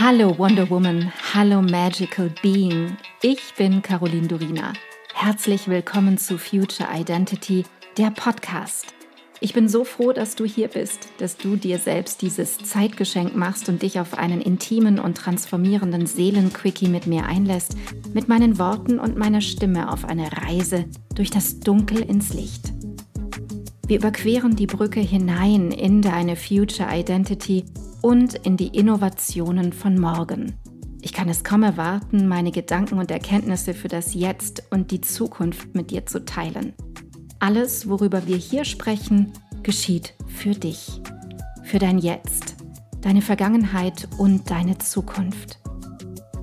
Hallo Wonder Woman, hallo Magical Being. Ich bin Caroline Durina. Herzlich willkommen zu Future Identity, der Podcast. Ich bin so froh, dass du hier bist, dass du dir selbst dieses Zeitgeschenk machst und dich auf einen intimen und transformierenden Seelenquickie mit mir einlässt, mit meinen Worten und meiner Stimme auf eine Reise durch das Dunkel ins Licht. Wir überqueren die Brücke hinein in deine Future Identity und in die Innovationen von morgen. Ich kann es kaum erwarten, meine Gedanken und Erkenntnisse für das Jetzt und die Zukunft mit dir zu teilen. Alles, worüber wir hier sprechen, geschieht für dich, für dein Jetzt, deine Vergangenheit und deine Zukunft.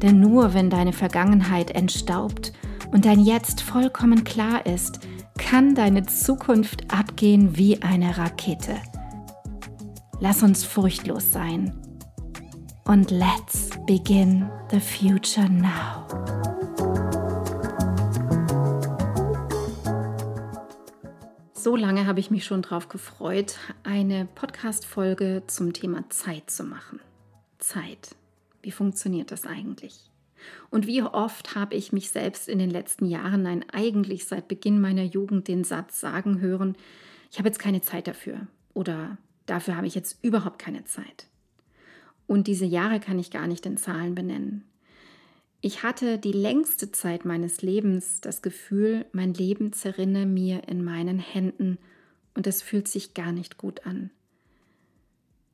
Denn nur wenn deine Vergangenheit entstaubt und dein Jetzt vollkommen klar ist, kann deine Zukunft abgehen wie eine Rakete. Lass uns furchtlos sein. Und let's begin the future now. So lange habe ich mich schon darauf gefreut, eine Podcast-Folge zum Thema Zeit zu machen. Zeit. Wie funktioniert das eigentlich? Und wie oft habe ich mich selbst in den letzten Jahren, nein, eigentlich seit Beginn meiner Jugend den Satz sagen hören, ich habe jetzt keine Zeit dafür oder Dafür habe ich jetzt überhaupt keine Zeit. Und diese Jahre kann ich gar nicht in Zahlen benennen. Ich hatte die längste Zeit meines Lebens das Gefühl, mein Leben zerrinne mir in meinen Händen und es fühlt sich gar nicht gut an.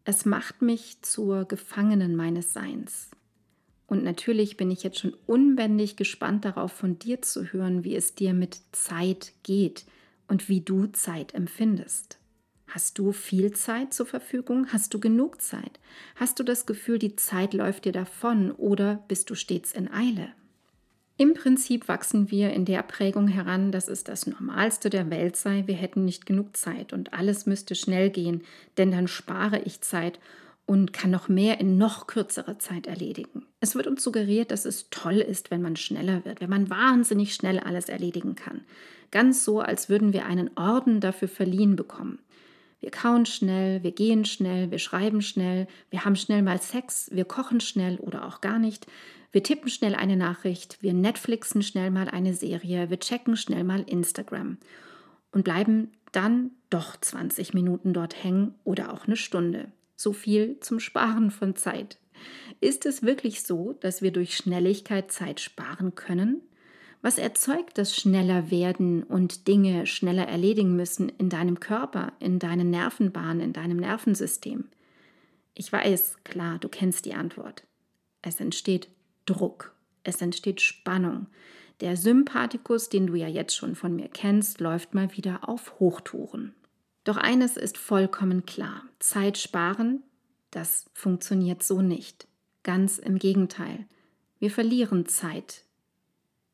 Es macht mich zur Gefangenen meines Seins. Und natürlich bin ich jetzt schon unbändig gespannt darauf, von dir zu hören, wie es dir mit Zeit geht und wie du Zeit empfindest. Hast du viel Zeit zur Verfügung? Hast du genug Zeit? Hast du das Gefühl, die Zeit läuft dir davon oder bist du stets in Eile? Im Prinzip wachsen wir in der Prägung heran, dass es das Normalste der Welt sei, wir hätten nicht genug Zeit und alles müsste schnell gehen, denn dann spare ich Zeit und kann noch mehr in noch kürzerer Zeit erledigen. Es wird uns suggeriert, dass es toll ist, wenn man schneller wird, wenn man wahnsinnig schnell alles erledigen kann. Ganz so, als würden wir einen Orden dafür verliehen bekommen. Wir kauen schnell, wir gehen schnell, wir schreiben schnell, wir haben schnell mal Sex, wir kochen schnell oder auch gar nicht, wir tippen schnell eine Nachricht, wir Netflixen schnell mal eine Serie, wir checken schnell mal Instagram und bleiben dann doch 20 Minuten dort hängen oder auch eine Stunde. So viel zum Sparen von Zeit. Ist es wirklich so, dass wir durch Schnelligkeit Zeit sparen können? Was erzeugt das schneller werden und Dinge schneller erledigen müssen in deinem Körper, in deinen Nervenbahnen, in deinem Nervensystem? Ich weiß, klar, du kennst die Antwort. Es entsteht Druck, es entsteht Spannung. Der Sympathikus, den du ja jetzt schon von mir kennst, läuft mal wieder auf Hochtouren. Doch eines ist vollkommen klar. Zeit sparen, das funktioniert so nicht. Ganz im Gegenteil. Wir verlieren Zeit,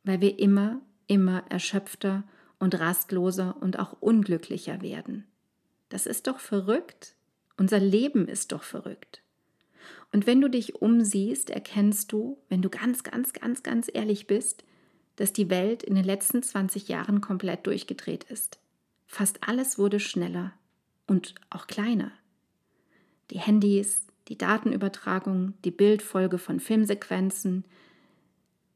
weil wir immer, immer erschöpfter und rastloser und auch unglücklicher werden. Das ist doch verrückt. Unser Leben ist doch verrückt. Und wenn du dich umsiehst, erkennst du, wenn du ganz, ganz, ganz, ganz ehrlich bist, dass die Welt in den letzten 20 Jahren komplett durchgedreht ist. Fast alles wurde schneller und auch kleiner. Die Handys, die Datenübertragung, die Bildfolge von Filmsequenzen,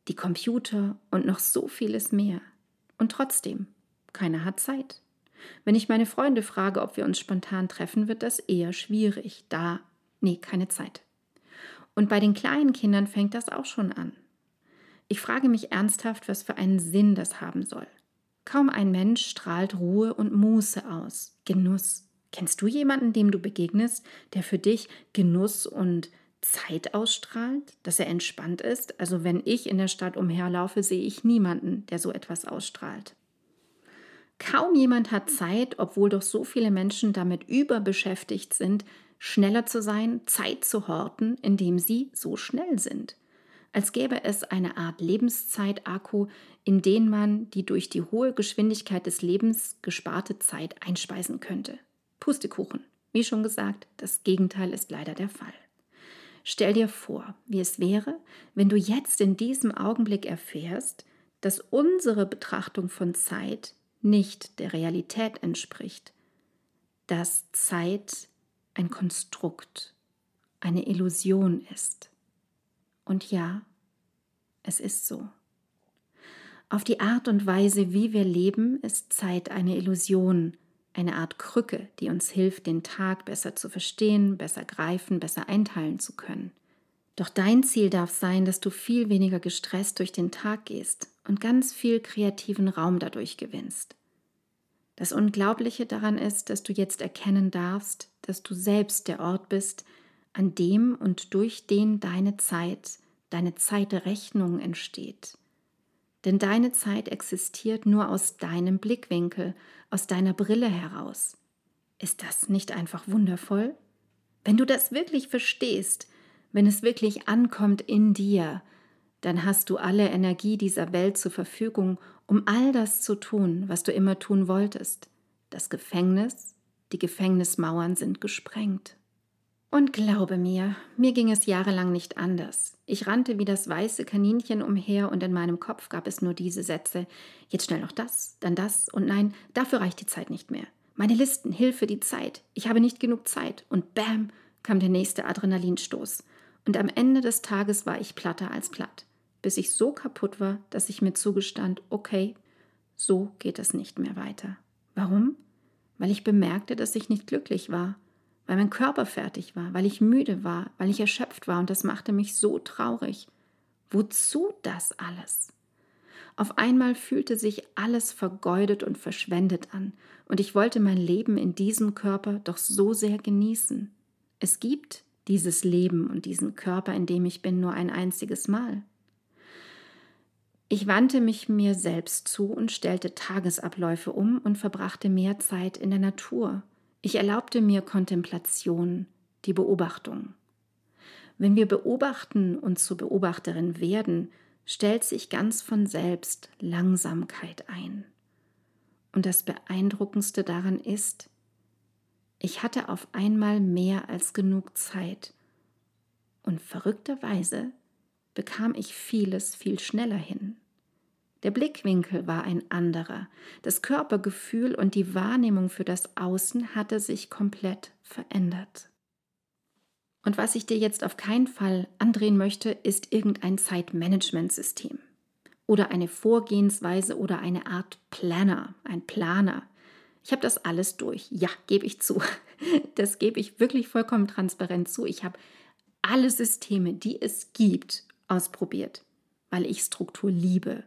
die Computer und noch so vieles mehr. Und trotzdem, keiner hat Zeit. Wenn ich meine Freunde frage, ob wir uns spontan treffen, wird das eher schwierig. Da, nee, keine Zeit. Und bei den kleinen Kindern fängt das auch schon an. Ich frage mich ernsthaft, was für einen Sinn das haben soll. Kaum ein Mensch strahlt Ruhe und Muße aus, Genuss. Kennst du jemanden, dem du begegnest, der für dich Genuss und Zeit ausstrahlt, dass er entspannt ist. Also wenn ich in der Stadt umherlaufe, sehe ich niemanden, der so etwas ausstrahlt. Kaum jemand hat Zeit, obwohl doch so viele Menschen damit überbeschäftigt sind, schneller zu sein, Zeit zu horten, indem sie so schnell sind. Als gäbe es eine Art Lebenszeit-Akku, in den man die durch die hohe Geschwindigkeit des Lebens gesparte Zeit einspeisen könnte. Pustekuchen. Wie schon gesagt, das Gegenteil ist leider der Fall. Stell dir vor, wie es wäre, wenn du jetzt in diesem Augenblick erfährst, dass unsere Betrachtung von Zeit nicht der Realität entspricht, dass Zeit ein Konstrukt, eine Illusion ist. Und ja, es ist so. Auf die Art und Weise, wie wir leben, ist Zeit eine Illusion, eine Art Krücke, die uns hilft, den Tag besser zu verstehen, besser greifen, besser einteilen zu können. Doch dein Ziel darf sein, dass du viel weniger gestresst durch den Tag gehst und ganz viel kreativen Raum dadurch gewinnst. Das Unglaubliche daran ist, dass du jetzt erkennen darfst, dass du selbst der Ort bist, an dem und durch den deine Zeit, deine Zeitrechnung entsteht. Denn deine Zeit existiert nur aus deinem Blickwinkel, aus deiner Brille heraus. Ist das nicht einfach wundervoll? Wenn du das wirklich verstehst, wenn es wirklich ankommt in dir, dann hast du alle Energie dieser Welt zur Verfügung, um all das zu tun, was du immer tun wolltest. Das Gefängnis, die Gefängnismauern sind gesprengt. Und glaube mir, mir ging es jahrelang nicht anders. Ich rannte wie das weiße Kaninchen umher und in meinem Kopf gab es nur diese Sätze. Jetzt schnell noch das, dann das und nein, dafür reicht die Zeit nicht mehr. Meine Listen, Hilfe, die Zeit. Ich habe nicht genug Zeit. Und bam, kam der nächste Adrenalinstoß. Und am Ende des Tages war ich platter als platt, bis ich so kaputt war, dass ich mir zugestand, okay, so geht es nicht mehr weiter. Warum? Weil ich bemerkte, dass ich nicht glücklich war weil mein Körper fertig war, weil ich müde war, weil ich erschöpft war und das machte mich so traurig. Wozu das alles? Auf einmal fühlte sich alles vergeudet und verschwendet an, und ich wollte mein Leben in diesem Körper doch so sehr genießen. Es gibt dieses Leben und diesen Körper, in dem ich bin, nur ein einziges Mal. Ich wandte mich mir selbst zu und stellte Tagesabläufe um und verbrachte mehr Zeit in der Natur, ich erlaubte mir Kontemplation, die Beobachtung. Wenn wir beobachten und zur Beobachterin werden, stellt sich ganz von selbst Langsamkeit ein. Und das Beeindruckendste daran ist, ich hatte auf einmal mehr als genug Zeit und verrückterweise bekam ich vieles viel schneller hin. Der Blickwinkel war ein anderer. Das Körpergefühl und die Wahrnehmung für das Außen hatte sich komplett verändert. Und was ich dir jetzt auf keinen Fall andrehen möchte, ist irgendein Zeitmanagementsystem oder eine Vorgehensweise oder eine Art Planner, ein Planer. Ich habe das alles durch. Ja, gebe ich zu. Das gebe ich wirklich vollkommen transparent zu. Ich habe alle Systeme, die es gibt, ausprobiert, weil ich Struktur liebe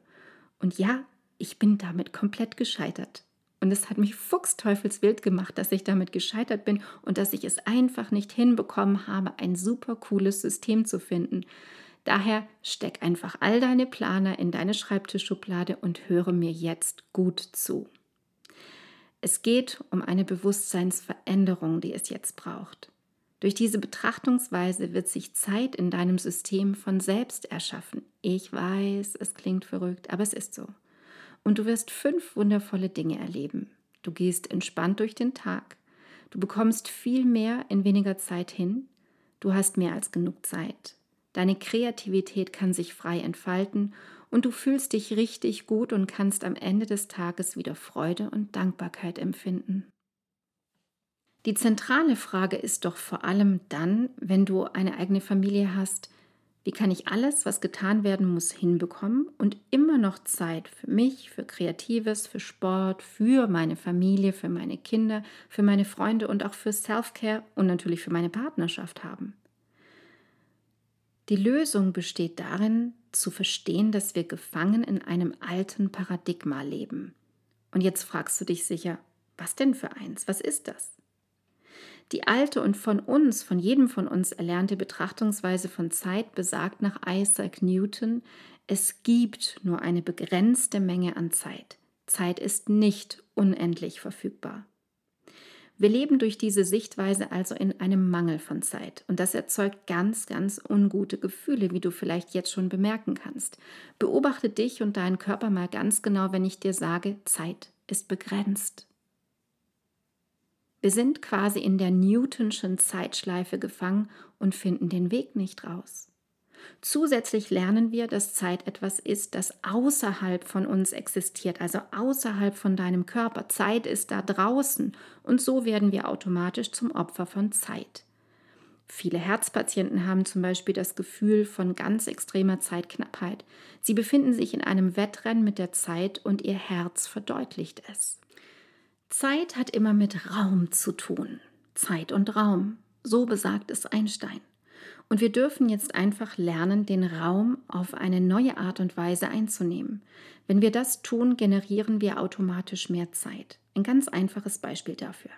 und ja, ich bin damit komplett gescheitert. Und es hat mich fuchsteufelswild gemacht, dass ich damit gescheitert bin und dass ich es einfach nicht hinbekommen habe, ein super cooles System zu finden. Daher steck einfach all deine Planer in deine Schreibtischschublade und höre mir jetzt gut zu. Es geht um eine Bewusstseinsveränderung, die es jetzt braucht. Durch diese Betrachtungsweise wird sich Zeit in deinem System von selbst erschaffen. Ich weiß, es klingt verrückt, aber es ist so. Und du wirst fünf wundervolle Dinge erleben. Du gehst entspannt durch den Tag. Du bekommst viel mehr in weniger Zeit hin. Du hast mehr als genug Zeit. Deine Kreativität kann sich frei entfalten und du fühlst dich richtig gut und kannst am Ende des Tages wieder Freude und Dankbarkeit empfinden. Die zentrale Frage ist doch vor allem dann, wenn du eine eigene Familie hast, wie kann ich alles, was getan werden muss, hinbekommen und immer noch Zeit für mich, für Kreatives, für Sport, für meine Familie, für meine Kinder, für meine Freunde und auch für Self-Care und natürlich für meine Partnerschaft haben? Die Lösung besteht darin, zu verstehen, dass wir gefangen in einem alten Paradigma leben. Und jetzt fragst du dich sicher, was denn für eins? Was ist das? Die alte und von uns, von jedem von uns erlernte Betrachtungsweise von Zeit besagt nach Isaac Newton, es gibt nur eine begrenzte Menge an Zeit. Zeit ist nicht unendlich verfügbar. Wir leben durch diese Sichtweise also in einem Mangel von Zeit und das erzeugt ganz, ganz ungute Gefühle, wie du vielleicht jetzt schon bemerken kannst. Beobachte dich und deinen Körper mal ganz genau, wenn ich dir sage, Zeit ist begrenzt. Wir sind quasi in der Newtonschen Zeitschleife gefangen und finden den Weg nicht raus. Zusätzlich lernen wir, dass Zeit etwas ist, das außerhalb von uns existiert, also außerhalb von deinem Körper. Zeit ist da draußen und so werden wir automatisch zum Opfer von Zeit. Viele Herzpatienten haben zum Beispiel das Gefühl von ganz extremer Zeitknappheit. Sie befinden sich in einem Wettrennen mit der Zeit und ihr Herz verdeutlicht es. Zeit hat immer mit Raum zu tun. Zeit und Raum. So besagt es Einstein. Und wir dürfen jetzt einfach lernen, den Raum auf eine neue Art und Weise einzunehmen. Wenn wir das tun, generieren wir automatisch mehr Zeit. Ein ganz einfaches Beispiel dafür.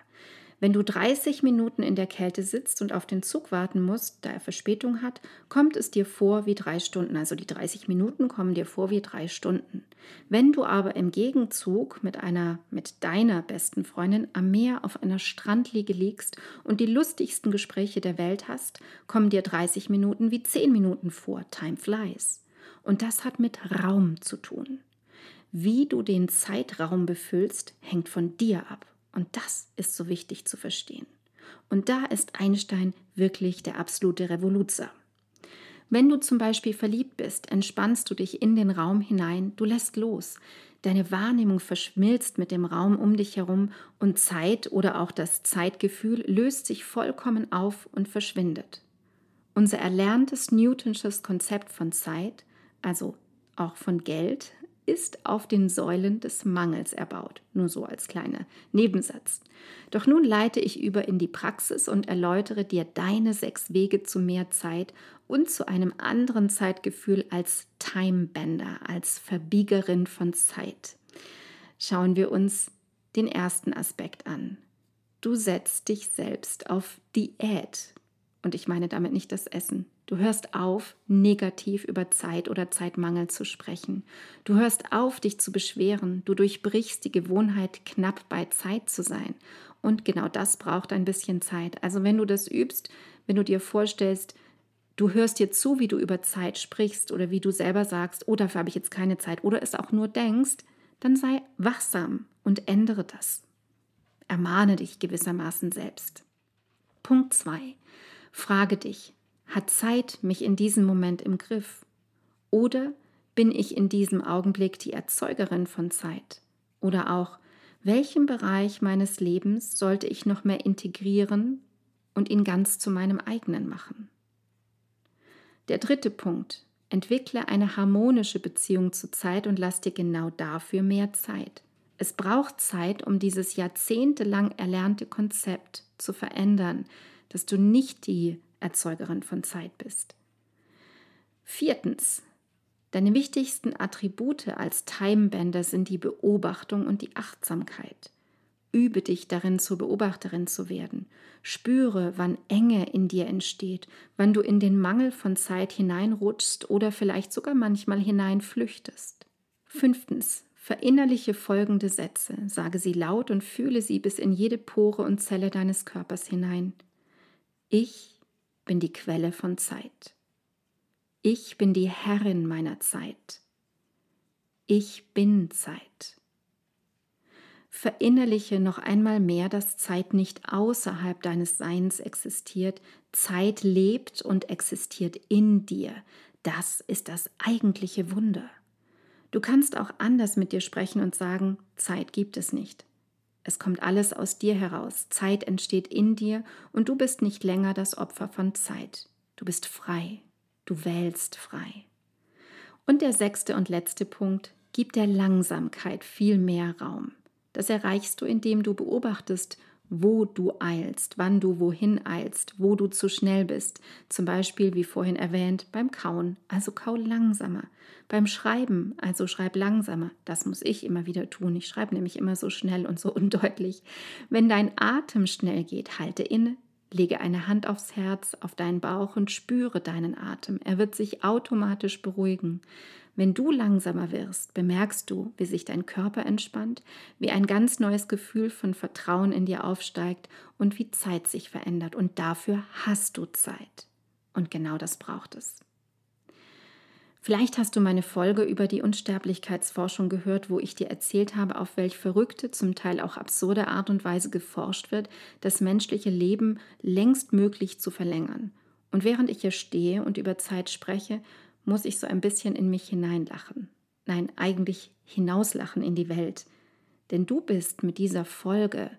Wenn du 30 Minuten in der Kälte sitzt und auf den Zug warten musst, da er Verspätung hat, kommt es dir vor wie drei Stunden. Also die 30 Minuten kommen dir vor wie drei Stunden. Wenn du aber im Gegenzug mit einer, mit deiner besten Freundin am Meer auf einer Strandliege liegst und die lustigsten Gespräche der Welt hast, kommen dir 30 Minuten wie 10 Minuten vor. Time flies. Und das hat mit Raum zu tun. Wie du den Zeitraum befüllst, hängt von dir ab. Und das ist so wichtig zu verstehen. Und da ist Einstein wirklich der absolute Revoluzer. Wenn du zum Beispiel verliebt bist, entspannst du dich in den Raum hinein, du lässt los. Deine Wahrnehmung verschmilzt mit dem Raum um dich herum und Zeit oder auch das Zeitgefühl löst sich vollkommen auf und verschwindet. Unser erlerntes Newtonsches Konzept von Zeit, also auch von Geld, ist auf den Säulen des Mangels erbaut. Nur so als kleiner Nebensatz. Doch nun leite ich über in die Praxis und erläutere dir deine sechs Wege zu mehr Zeit und zu einem anderen Zeitgefühl als Timebender, als Verbiegerin von Zeit. Schauen wir uns den ersten Aspekt an. Du setzt dich selbst auf Diät. Und ich meine damit nicht das Essen. Du hörst auf, negativ über Zeit oder Zeitmangel zu sprechen. Du hörst auf, dich zu beschweren. Du durchbrichst die Gewohnheit, knapp bei Zeit zu sein. Und genau das braucht ein bisschen Zeit. Also wenn du das übst, wenn du dir vorstellst, du hörst dir zu, wie du über Zeit sprichst oder wie du selber sagst, oh, dafür habe ich jetzt keine Zeit, oder es auch nur denkst, dann sei wachsam und ändere das. Ermahne dich gewissermaßen selbst. Punkt 2. Frage dich, hat Zeit mich in diesem Moment im Griff? Oder bin ich in diesem Augenblick die Erzeugerin von Zeit? Oder auch, welchen Bereich meines Lebens sollte ich noch mehr integrieren und ihn ganz zu meinem eigenen machen? Der dritte Punkt. Entwickle eine harmonische Beziehung zur Zeit und lass dir genau dafür mehr Zeit. Es braucht Zeit, um dieses jahrzehntelang erlernte Konzept zu verändern, dass du nicht die Erzeugerin von Zeit bist. Viertens. Deine wichtigsten Attribute als Timebender sind die Beobachtung und die Achtsamkeit. Übe dich darin, zur Beobachterin zu werden. Spüre, wann Enge in dir entsteht, wann du in den Mangel von Zeit hineinrutschst oder vielleicht sogar manchmal hineinflüchtest. Fünftens. Verinnerliche folgende Sätze, sage sie laut und fühle sie bis in jede Pore und Zelle deines Körpers hinein. Ich bin die Quelle von Zeit. Ich bin die Herrin meiner Zeit. Ich bin Zeit. Verinnerliche noch einmal mehr, dass Zeit nicht außerhalb deines Seins existiert. Zeit lebt und existiert in dir. Das ist das eigentliche Wunder. Du kannst auch anders mit dir sprechen und sagen, Zeit gibt es nicht. Es kommt alles aus dir heraus. Zeit entsteht in dir und du bist nicht länger das Opfer von Zeit. Du bist frei. Du wählst frei. Und der sechste und letzte Punkt, gib der Langsamkeit viel mehr Raum. Das erreichst du, indem du beobachtest, wo du eilst, wann du wohin eilst, wo du zu schnell bist. Zum Beispiel, wie vorhin erwähnt, beim Kauen, also kau langsamer. Beim Schreiben, also schreib langsamer. Das muss ich immer wieder tun. Ich schreibe nämlich immer so schnell und so undeutlich. Wenn dein Atem schnell geht, halte inne, lege eine Hand aufs Herz, auf deinen Bauch und spüre deinen Atem. Er wird sich automatisch beruhigen. Wenn du langsamer wirst, bemerkst du, wie sich dein Körper entspannt, wie ein ganz neues Gefühl von Vertrauen in dir aufsteigt und wie Zeit sich verändert. Und dafür hast du Zeit. Und genau das braucht es. Vielleicht hast du meine Folge über die Unsterblichkeitsforschung gehört, wo ich dir erzählt habe, auf welch verrückte, zum Teil auch absurde Art und Weise geforscht wird, das menschliche Leben längst möglich zu verlängern. Und während ich hier stehe und über Zeit spreche, muss ich so ein bisschen in mich hineinlachen. Nein, eigentlich hinauslachen in die Welt. Denn du bist mit dieser Folge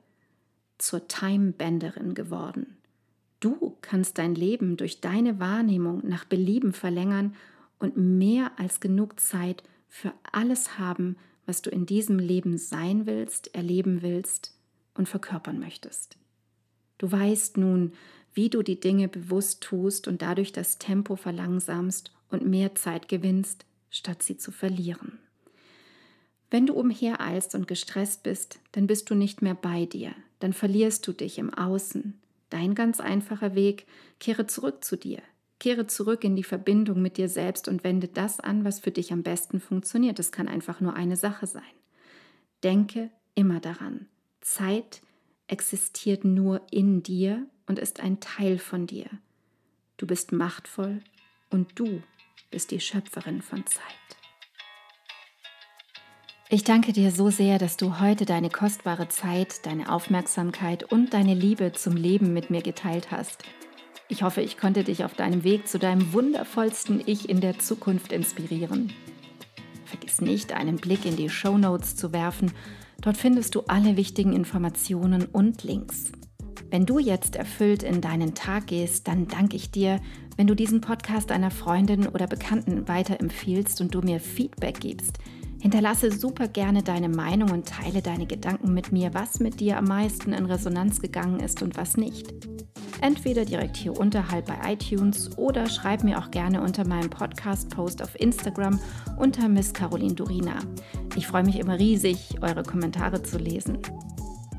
zur Timebenderin geworden. Du kannst dein Leben durch deine Wahrnehmung nach Belieben verlängern und mehr als genug Zeit für alles haben, was du in diesem Leben sein willst, erleben willst und verkörpern möchtest. Du weißt nun, wie du die Dinge bewusst tust und dadurch das Tempo verlangsamst und mehr Zeit gewinnst, statt sie zu verlieren. Wenn du umhereilst und gestresst bist, dann bist du nicht mehr bei dir, dann verlierst du dich im Außen. Dein ganz einfacher Weg, kehre zurück zu dir, kehre zurück in die Verbindung mit dir selbst und wende das an, was für dich am besten funktioniert. Es kann einfach nur eine Sache sein. Denke immer daran, Zeit existiert nur in dir und ist ein Teil von dir. Du bist machtvoll und du bist die Schöpferin von Zeit. Ich danke dir so sehr, dass du heute deine kostbare Zeit, deine Aufmerksamkeit und deine Liebe zum Leben mit mir geteilt hast. Ich hoffe, ich konnte dich auf deinem Weg zu deinem wundervollsten Ich in der Zukunft inspirieren. Vergiss nicht, einen Blick in die Show Notes zu werfen. Dort findest du alle wichtigen Informationen und Links. Wenn du jetzt erfüllt in deinen Tag gehst, dann danke ich dir, wenn du diesen Podcast einer Freundin oder Bekannten weiterempfiehlst und du mir Feedback gibst. Hinterlasse super gerne deine Meinung und teile deine Gedanken mit mir, was mit dir am meisten in Resonanz gegangen ist und was nicht. Entweder direkt hier unterhalb bei iTunes oder schreib mir auch gerne unter meinem Podcast-Post auf Instagram unter Miss Caroline Durina. Ich freue mich immer riesig, eure Kommentare zu lesen.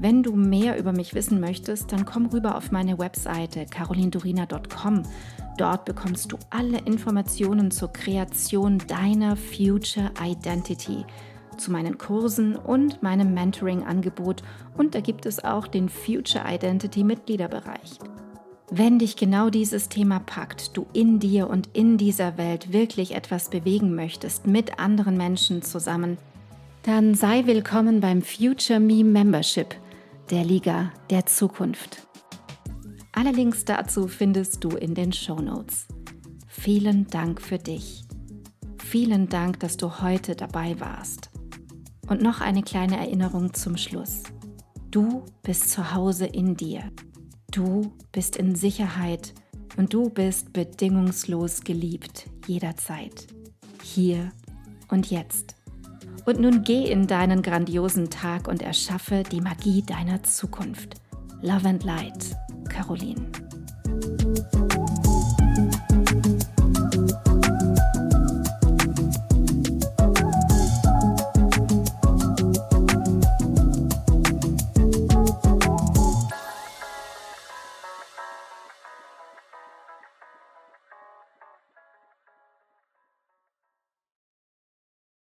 Wenn du mehr über mich wissen möchtest, dann komm rüber auf meine Webseite carolindurina.com. Dort bekommst du alle Informationen zur Kreation deiner Future Identity, zu meinen Kursen und meinem Mentoring-Angebot und da gibt es auch den Future Identity Mitgliederbereich. Wenn dich genau dieses Thema packt, du in dir und in dieser Welt wirklich etwas bewegen möchtest, mit anderen Menschen zusammen, dann sei willkommen beim Future Me Membership – der Liga der Zukunft. Alle Links dazu findest du in den Show Notes. Vielen Dank für dich. Vielen Dank, dass du heute dabei warst. Und noch eine kleine Erinnerung zum Schluss. Du bist zu Hause in dir. Du bist in Sicherheit und du bist bedingungslos geliebt jederzeit. Hier und jetzt. Und nun geh in deinen grandiosen Tag und erschaffe die Magie deiner Zukunft. Love and Light, Caroline.